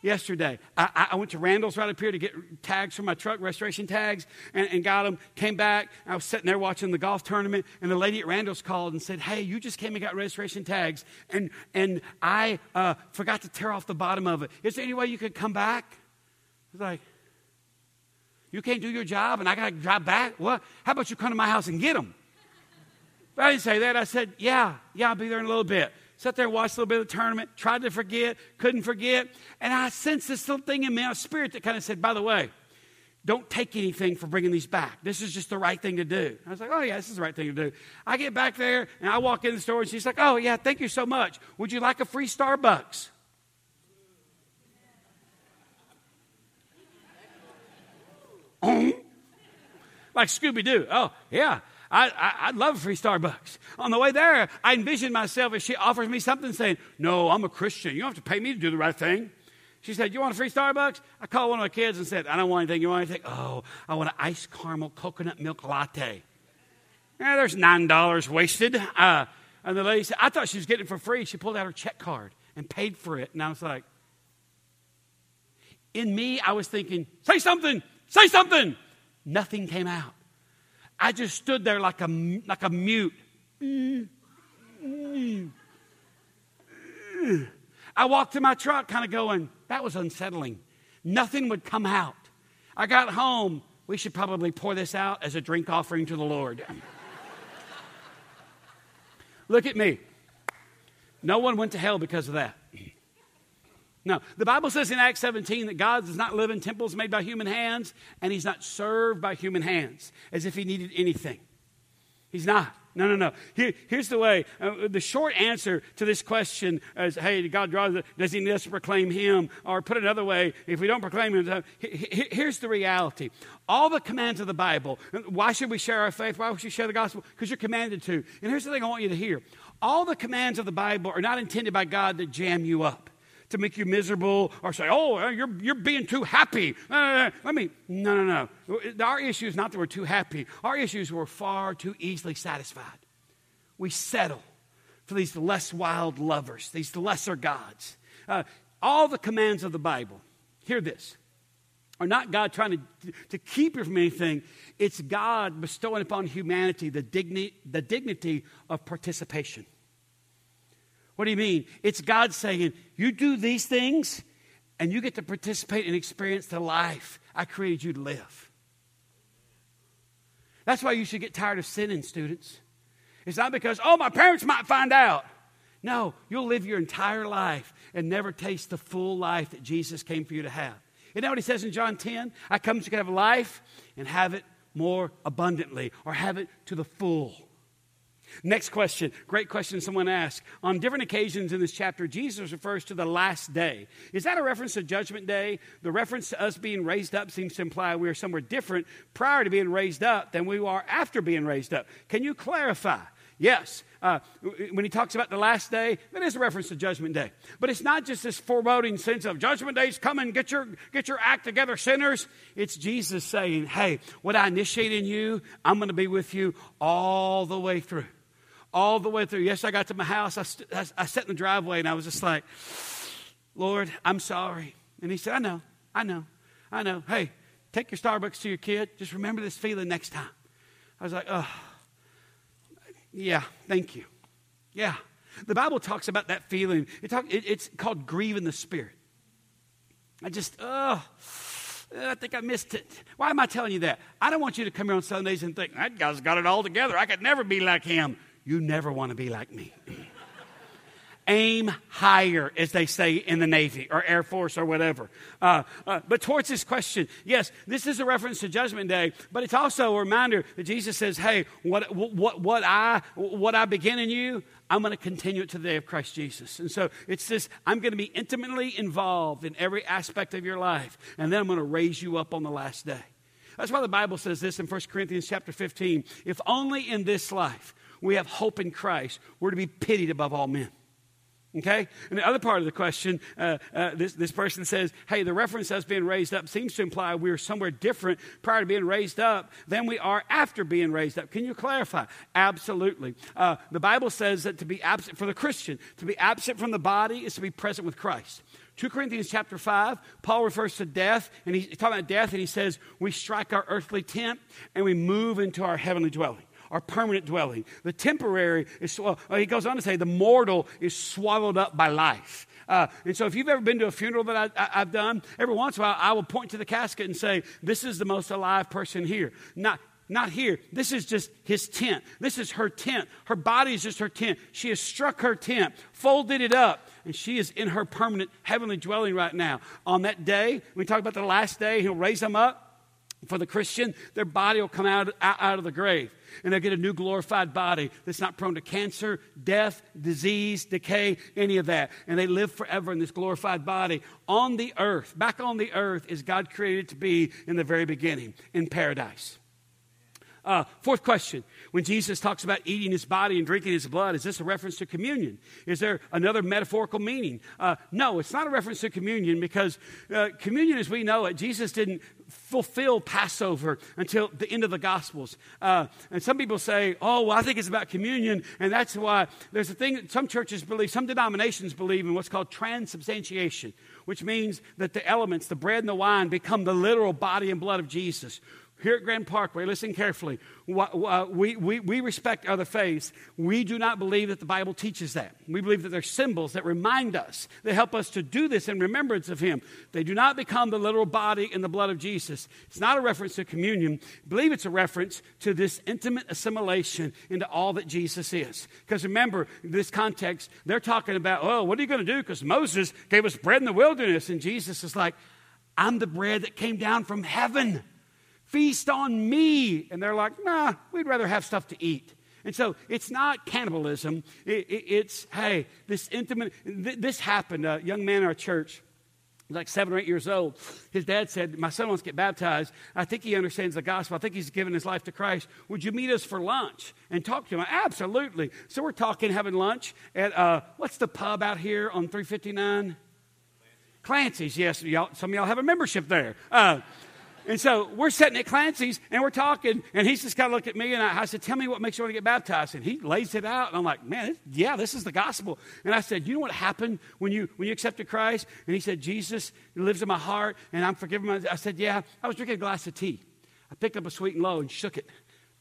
yesterday. I, I, went to Randall's right up here to get tags for my truck, restoration tags, and, and, got them. Came back. I was sitting there watching the golf tournament, and the lady at Randall's called and said, Hey, you just came and got restoration tags, and, and I uh, forgot to tear off the bottom of it. Is there any way you could come back? I was like, You can't do your job, and I got to drive back? What? How about you come to my house and get them? But I didn't say that. I said, Yeah, yeah, I'll be there in a little bit. Sat there, watched a little bit of the tournament, tried to forget, couldn't forget. And I sensed this little thing in me, a spirit that kind of said, by the way, don't take anything for bringing these back. This is just the right thing to do. I was like, oh, yeah, this is the right thing to do. I get back there and I walk in the store and she's like, oh, yeah, thank you so much. Would you like a free Starbucks? like Scooby Doo. Oh, yeah. I, would love a free Starbucks. On the way there, I envisioned myself as she offers me something saying, No, I'm a Christian. You don't have to pay me to do the right thing. She said, You want a free Starbucks? I called one of my kids and said, I don't want anything. You want anything? Oh, I want an iced caramel coconut milk latte. Yeah, there's $9 wasted. Uh, and the lady said, I thought she was getting it for free. She pulled out her check card and paid for it. And I was like, in me, I was thinking, say something, say something. Nothing came out. I just stood there like a, like a mute. I walked to my truck kind of going, that was unsettling. Nothing would come out. I got home. We should probably pour this out as a drink offering to the Lord. Look at me. No one went to hell because of that. No, the Bible says in Acts 17 that God does not live in temples made by human hands, and He's not served by human hands as if He needed anything. He's not. No, no, no. Here, here's the way. Uh, the short answer to this question is, hey, God draws, does he need us to proclaim him? Or put it another way, if we don't proclaim him, here's the reality. All the commands of the Bible, why should we share our faith? Why should we share the gospel? Because you're commanded to. And here's the thing I want you to hear. All the commands of the Bible are not intended by God to jam you up to make you miserable or say, oh, uh, you're, you're being too happy. Uh, let me, no, no, no. Our issue is not that we're too happy. Our issue is we're far too easily satisfied. We settle for these less wild lovers, these lesser gods. Uh, all the commands of the Bible, hear this, are not God trying to, to keep you from anything. It's God bestowing upon humanity the, digni- the dignity of participation. What do you mean? It's God saying, You do these things, and you get to participate and experience the life I created you to live. That's why you should get tired of sinning, students. It's not because, oh, my parents might find out. No, you'll live your entire life and never taste the full life that Jesus came for you to have. Isn't that what he says in John 10? I come to have life and have it more abundantly, or have it to the full. Next question, great question someone asked. On different occasions in this chapter, Jesus refers to the last day. Is that a reference to Judgment Day? The reference to us being raised up seems to imply we are somewhere different prior to being raised up than we are after being raised up. Can you clarify? Yes. Uh, when he talks about the last day, that is a reference to Judgment Day. But it's not just this foreboding sense of Judgment Day's coming, get your, get your act together, sinners. It's Jesus saying, hey, what I initiate in you, I'm going to be with you all the way through all the way through. Yes, I got to my house. I, st- I, I sat in the driveway and I was just like, Lord, I'm sorry. And he said, I know, I know, I know. Hey, take your Starbucks to your kid. Just remember this feeling next time. I was like, oh, yeah, thank you. Yeah. The Bible talks about that feeling. It talk, it, it's called grieving the spirit. I just, oh, I think I missed it. Why am I telling you that? I don't want you to come here on Sundays and think, that guy's got it all together. I could never be like him. You never want to be like me. Aim higher, as they say in the Navy or Air Force or whatever. Uh, uh, but towards this question, yes, this is a reference to Judgment Day, but it's also a reminder that Jesus says, "Hey, what what what I what I begin in you, I'm going to continue it to the day of Christ Jesus." And so it's this: I'm going to be intimately involved in every aspect of your life, and then I'm going to raise you up on the last day. That's why the Bible says this in 1 Corinthians chapter 15. If only in this life we have hope in Christ, we're to be pitied above all men. Okay? And the other part of the question, uh, uh, this, this person says, hey, the reference as being raised up seems to imply we're somewhere different prior to being raised up than we are after being raised up. Can you clarify? Absolutely. Uh, the Bible says that to be absent, for the Christian, to be absent from the body is to be present with Christ. 2 Corinthians chapter 5, Paul refers to death, and he's talking about death, and he says, We strike our earthly tent and we move into our heavenly dwelling our permanent dwelling. The temporary is, well, he goes on to say, the mortal is swallowed up by life. Uh, and so, if you've ever been to a funeral that I, have done, every once in a while I will point to the casket and say, This is the most alive person here. Not, not here. This is just his tent. This is her tent. Her body is just her tent. She has struck her tent, folded it up, and she is in her permanent heavenly dwelling right now. On that day, we talk about the last day, he'll raise them up. For the Christian, their body will come out, out of the grave and they'll get a new glorified body that's not prone to cancer, death, disease, decay, any of that. And they live forever in this glorified body on the earth. Back on the earth is God created to be in the very beginning, in paradise. Uh, fourth question when Jesus talks about eating his body and drinking his blood, is this a reference to communion? Is there another metaphorical meaning? Uh, no, it's not a reference to communion because uh, communion, as we know it, Jesus didn't fulfill Passover until the end of the Gospels. Uh, and some people say, oh, well, I think it's about communion, and that's why there's a thing that some churches believe, some denominations believe in what's called transubstantiation, which means that the elements, the bread and the wine, become the literal body and blood of Jesus. Here at Grand Parkway, listen carefully. We, we, we respect other faiths. We do not believe that the Bible teaches that. We believe that they're symbols that remind us, that help us to do this in remembrance of Him. They do not become the literal body and the blood of Jesus. It's not a reference to communion. I believe it's a reference to this intimate assimilation into all that Jesus is. Because remember, in this context, they're talking about, oh, what are you going to do? Because Moses gave us bread in the wilderness. And Jesus is like, I'm the bread that came down from heaven feast on me. And they're like, nah, we'd rather have stuff to eat. And so it's not cannibalism. It, it, it's, hey, this intimate, th- this happened. A young man in our church, like seven or eight years old, his dad said, My son wants to get baptized. I think he understands the gospel. I think he's given his life to Christ. Would you meet us for lunch and talk to him? Absolutely. So we're talking, having lunch at, uh, what's the pub out here on 359? Clancy's, yes. Y'all, some of y'all have a membership there. Uh, And so we're sitting at Clancy's and we're talking, and he's just kind of looked at me and I, I, said, Tell me what makes you want to get baptized. And he lays it out, and I'm like, Man, yeah, this is the gospel. And I said, You know what happened when you when you accepted Christ? And he said, Jesus lives in my heart, and I'm forgiven. My, I said, Yeah, I was drinking a glass of tea. I picked up a sweet and low and shook it,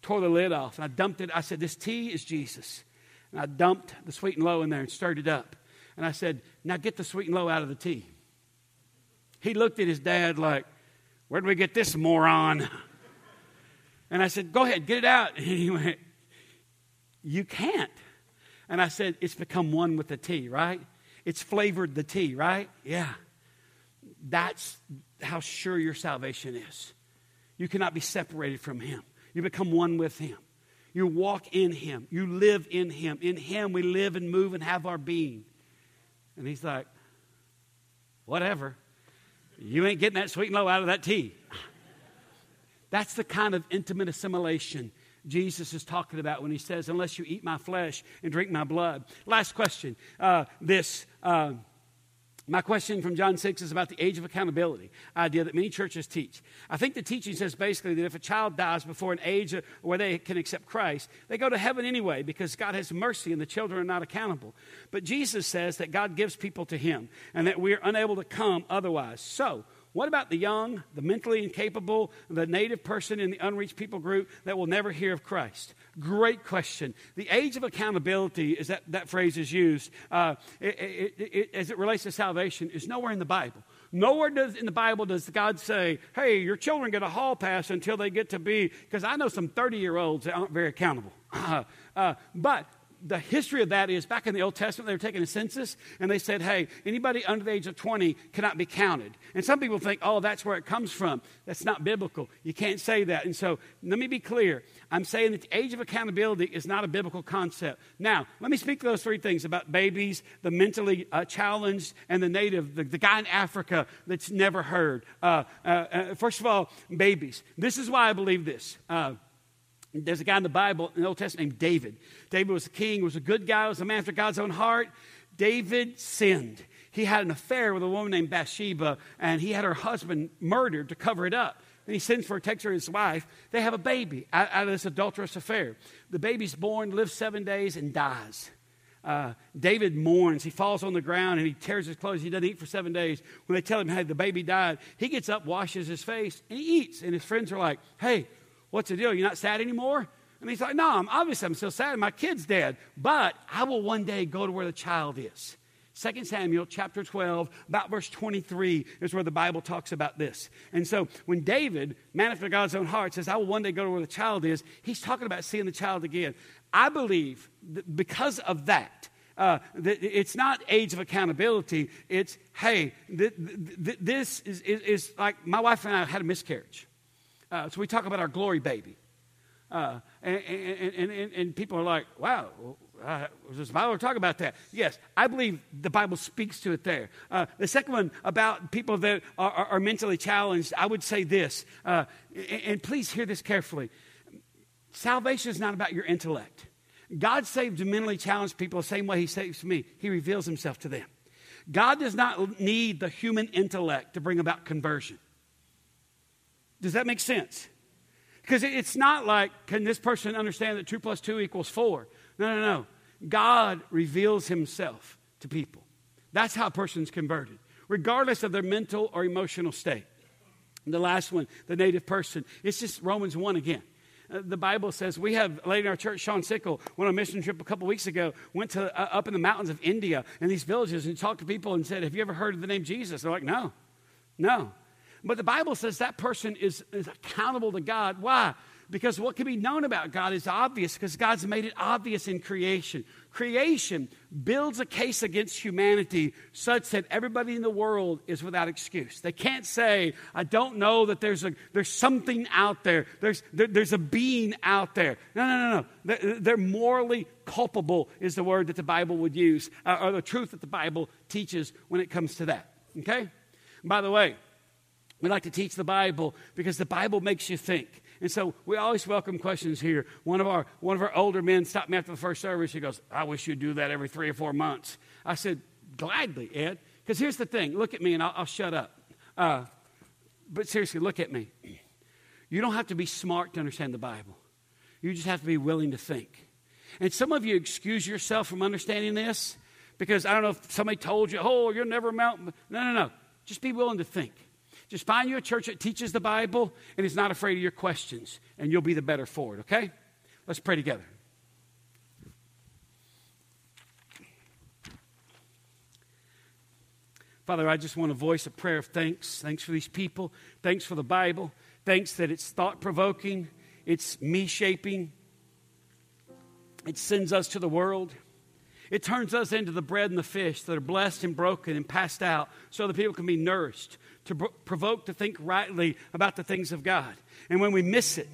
tore the lid off, and I dumped it. I said, This tea is Jesus. And I dumped the sweet and low in there and stirred it up. And I said, Now get the sweet and low out of the tea. He looked at his dad like, Where'd we get this moron? And I said, Go ahead, get it out. And he went, You can't. And I said, It's become one with the tea, right? It's flavored the tea, right? Yeah. That's how sure your salvation is. You cannot be separated from Him. You become one with Him. You walk in Him. You live in Him. In Him, we live and move and have our being. And He's like, Whatever. You ain't getting that sweet and low out of that tea. That's the kind of intimate assimilation Jesus is talking about when he says, Unless you eat my flesh and drink my blood. Last question. Uh, this. Uh, my question from John 6 is about the age of accountability idea that many churches teach. I think the teaching says basically that if a child dies before an age where they can accept Christ, they go to heaven anyway because God has mercy and the children are not accountable. But Jesus says that God gives people to Him and that we're unable to come otherwise. So, what about the young, the mentally incapable, the native person in the unreached people group that will never hear of Christ? Great question. The age of accountability, is that, that phrase is used, uh, it, it, it, as it relates to salvation, is nowhere in the Bible. Nowhere does, in the Bible does God say, hey, your children get a hall pass until they get to be, because I know some 30 year olds that aren't very accountable. Uh, but the history of that is back in the Old Testament, they were taking a census and they said, hey, anybody under the age of 20 cannot be counted. And some people think, oh, that's where it comes from. That's not biblical. You can't say that. And so let me be clear. I'm saying that the age of accountability is not a biblical concept. Now, let me speak to those three things about babies, the mentally uh, challenged, and the native, the, the, guy in Africa that's never heard. Uh, uh, uh first of all, babies. This is why I believe this. There's a guy in the Bible, in the Old Testament, named David. David was a king, was a good guy, was a man after God's own heart. David sinned. He had an affair with a woman named Bathsheba, and he had her husband murdered to cover it up. Then he sends for takes her his wife. They have a baby out, out, of this adulterous affair. The baby's born, lives seven days, and dies. Uh, David mourns. He falls on the ground and he tears his clothes. He doesn't eat for seven days. When they tell him, hey, the baby died, he gets up, washes his face, and he eats. And his friends are like, hey, What's the deal? You're not sad anymore? And he's like, No, I'm obviously I'm still sad. My kid's dead, but I will one day go to where the child is. 2 Samuel chapter 12, about verse 23 is where the Bible talks about this. And so when David, man after God's own heart, says, I will one day go to where the child is, he's talking about seeing the child again. I believe because of that, uh, it's not age of accountability. It's, hey, th- th- this is, is, is like my wife and I had a miscarriage. Uh, so we talk about our glory baby. Uh, and, and, and, and, people are like, wow, uh, does the Bible talk about that? Yes, I believe the Bible speaks to it there. Uh, the second one about people that are, are, are mentally challenged, I would say this, uh, and, and please hear this carefully. Salvation is not about your intellect. God saves mentally challenged people the same way He saves me. He reveals Himself to them. God does not need the human intellect to bring about conversion. Does that make sense? Because it's not like, can this person understand that 2 plus 2 equals 4? No, no, no. God reveals himself to people. That's how a person's converted, regardless of their mental or emotional state. And the last one, the native person, it's just Romans 1 again. Uh, the Bible says we have lady in our church, Sean Sickle, went on a mission trip a couple weeks ago, went to uh, up in the mountains of India in these villages and talked to people and said, Have you ever heard of the name Jesus? They're like, No, no. But the Bible says that person is, is accountable to God. Why? Because what can be known about God is obvious because God's made it obvious in creation. Creation builds a case against humanity such that everybody in the world is without excuse. They can't say, I don't know that there's, a, there's something out there. There's, there, there's a being out there. No, no, no, no. They're, morally culpable, is the word that the Bible would use, uh, or the truth that the Bible teaches when it comes to that. Okay? By the way, we like to teach the Bible because the Bible makes you think. And so we always welcome questions here. One of our, one of our older men stopped me after the first service. He goes, I wish you'd do that every three or four months. I said, Gladly, Ed. Because here's the thing look at me and I'll, I'll shut up. Uh, but seriously, look at me. You don't have to be smart to understand the Bible. You just have to be willing to think. And some of you excuse yourself from understanding this because I don't know if somebody told you, oh, you'll never amount. No, no, no. Just be willing to think. Just find you a church that teaches the Bible and is not afraid of your questions, and you'll be the better for it, okay? Let's pray together. Father, I just want to voice a prayer of thanks. Thanks for these people. Thanks for the Bible. Thanks that it's thought provoking, it's me shaping, it sends us to the world. It turns us into the bread and the fish that are blessed and broken and passed out so that people can be nourished, to provoke to think rightly about the things of God. And when we miss it,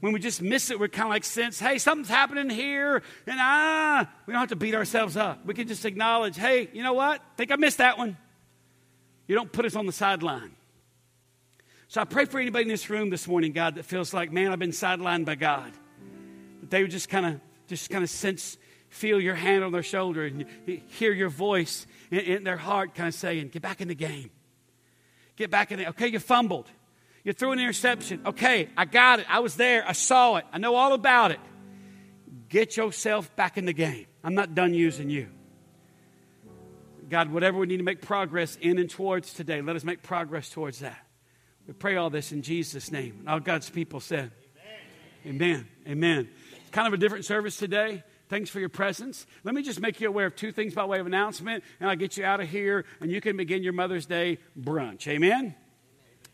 when we just miss it, we're kind of like sense, hey, something's happening here, and ah, we don't have to beat ourselves up. We can just acknowledge, hey, you know what? think I missed that one. You don't put us on the sideline. So I pray for anybody in this room this morning, God, that feels like, man, I've been sidelined by God. That they would just kind of just kind of sense, feel your hand on their shoulder and hear your voice in, in their heart kind of saying, get back in the game. Get back in there. Okay, you fumbled. You threw an interception. Okay, I got it. I was there. I saw it. I know all about it. Get yourself back in the game. I'm not done using you. God, whatever we need to make progress in and towards today, let us make progress towards that. We pray all this in Jesus' name. All God's people said, Amen. Amen. Amen. It's kind of a different service today. Thanks for your presence. Let me just make you aware of two things by way of announcement, and I'll get you out of here, and you can begin your Mother's Day brunch. Amen.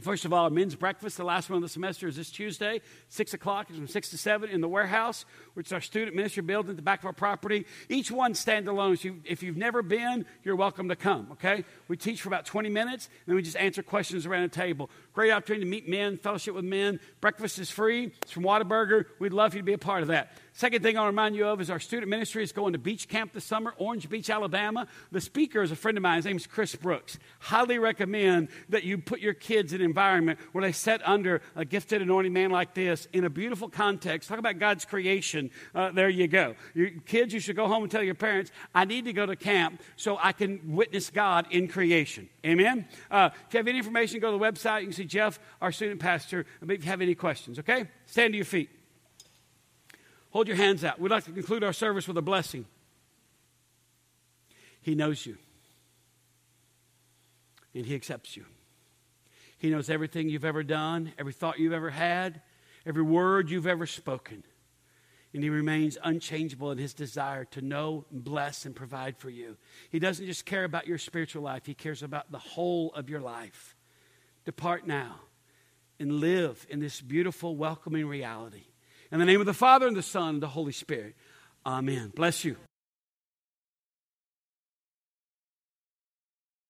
First of all, men's breakfast, the last one of the semester, is this Tuesday, 6 o'clock. From 6 to 7 in the warehouse, which is our student ministry building at the back of our property. Each one stand alone. So if you've never been, you're welcome to come, okay? We teach for about 20 minutes, and then we just answer questions around the table. Great opportunity to meet men, fellowship with men. Breakfast is free. It's from Whataburger. We'd love you to be a part of that. Second thing I'll remind you of is our student ministry is going to beach camp this summer, Orange Beach, Alabama. The speaker is a friend of mine. His name is Chris Brooks. Highly recommend that you put your kids in an environment where they sit under a gifted, anointing man like this in a beautiful context. Talk about God's creation. Uh, there you go. Kids, you should go home and tell your parents, I need to go to camp so I can witness God in creation. Amen? Uh, if you have any information, go to the website. You can see Jeff, our student pastor, if you have any questions, okay? Stand to your feet. Hold your hands out. We'd like to conclude our service with a blessing. He knows you, and He accepts you. He knows everything you've ever done, every thought you've ever had, every word you've ever spoken. And He remains unchangeable in His desire to know, bless, and provide for you. He doesn't just care about your spiritual life, He cares about the whole of your life. Depart now and live in this beautiful, welcoming reality. In the name of the Father, and the Son, and the Holy Spirit. Amen. Bless you.